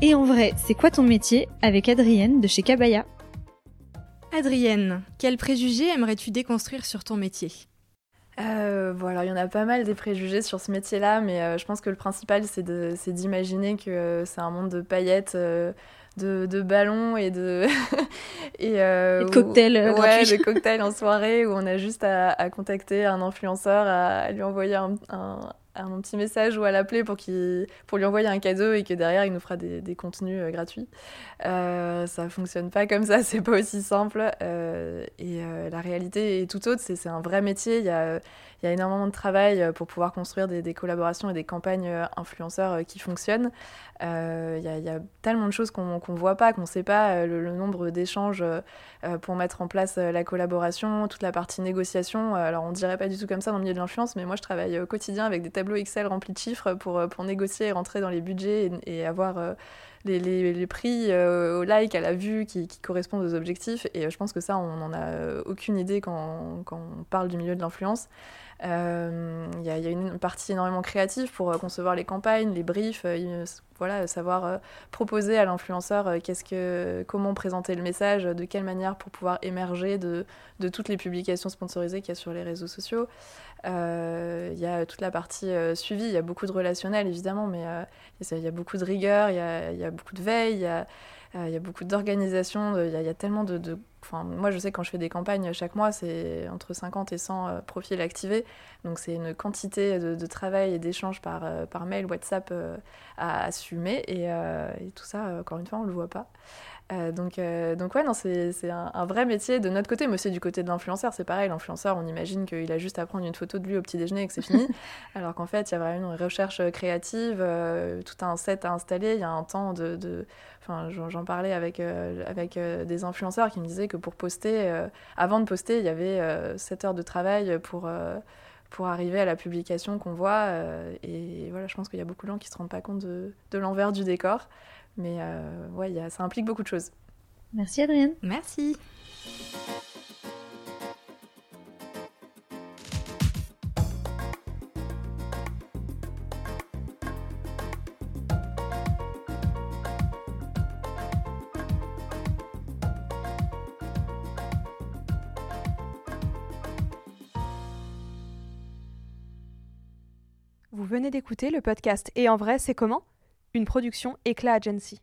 Et en vrai, c'est quoi ton métier avec Adrienne de chez Kabaya Adrienne, quels préjugés aimerais-tu déconstruire sur ton métier? Euh, bon, alors il y en a pas mal des préjugés sur ce métier-là, mais euh, je pense que le principal, c'est d'imaginer que euh, c'est un monde de paillettes, euh, de, de, ballons et de. et, et de cocktails. ouais, de cocktails en soirée où on a juste à, à contacter un influenceur, à, lui envoyer un, un, un petit message ou à l'appeler pour, pour lui envoyer un cadeau et que derrière il nous fera des, des contenus euh, gratuits. Euh, ça fonctionne pas comme ça, c'est pas aussi simple. Euh, et euh, la réalité est tout autre, c'est un vrai métier. Il y a, il y a énormément de travail pour pouvoir construire des, des collaborations et des campagnes influenceurs qui fonctionnent. Euh, il y, a, y, a tellement de choses qu'on qu voit pas, qu'on sait pas, le, le nombre d'échanges pour mettre en place la collaboration, toute la partie négociation. Alors on dirait pas du tout comme ça dans le milieu de l'influence, mais moi je travaille au quotidien avec des tableaux Excel remplis de chiffres pour, négocier et rentrer dans les budgets et, et avoir les, prix euh, au like, à la vue qui, correspondent aux objectifs. Et euh, je pense que ça, on n'en a aucune idée quand, on parle du milieu de l'influence. Il euh, y, a une partie énormément créative pour concevoir les campagnes, les briefs, voilà, savoir proposer à l'influenceur qu'est-ce que, comment présenter le message, de quelle manière pour pouvoir émerger de, toutes les publications sponsorisées qu'il y a sur les réseaux sociaux. Il euh, y a toute la partie euh, suivi, il y a beaucoup de relationnel évidemment, mais il euh, y, a beaucoup de rigueur, il y, y beaucoup de veille, a, y a beaucoup d'organisation, il y, a tellement de, de... Enfin, moi je sais quand je fais des campagnes chaque mois, c'est entre 50 et 100 profils activés, donc c'est une quantité de, de travail et d'échanges par, par mail, WhatsApp à assumer, et, et, tout ça, encore une fois, on ne le voit pas. Euh, donc, euh, donc ouais, non, c'est un, un, vrai métier de notre côté, mais aussi du côté de l'influenceur. C'est pareil, l'influenceur, on imagine qu'il a juste à prendre une photo de lui au petit déjeuner et que c'est fini. Alors qu'en fait, il y a vraiment une recherche créative, euh, tout un set à installer, il y a un temps de... de... Enfin, j'en parlais avec, euh, avec euh, des influenceurs qui me disaient que pour poster, euh, avant de poster, il y avait 7 heures de travail pour pour arriver à la publication qu'on voit. Euh, et voilà, je pense qu'il y a beaucoup de gens qui ne se rendent pas compte de, de l'envers du décor. Mais euh, ouais, y a, ça implique beaucoup de choses. Merci Adrienne. Merci. Vous venez d'écouter le podcast Et en vrai, c'est comment? Une production Éclat Agency.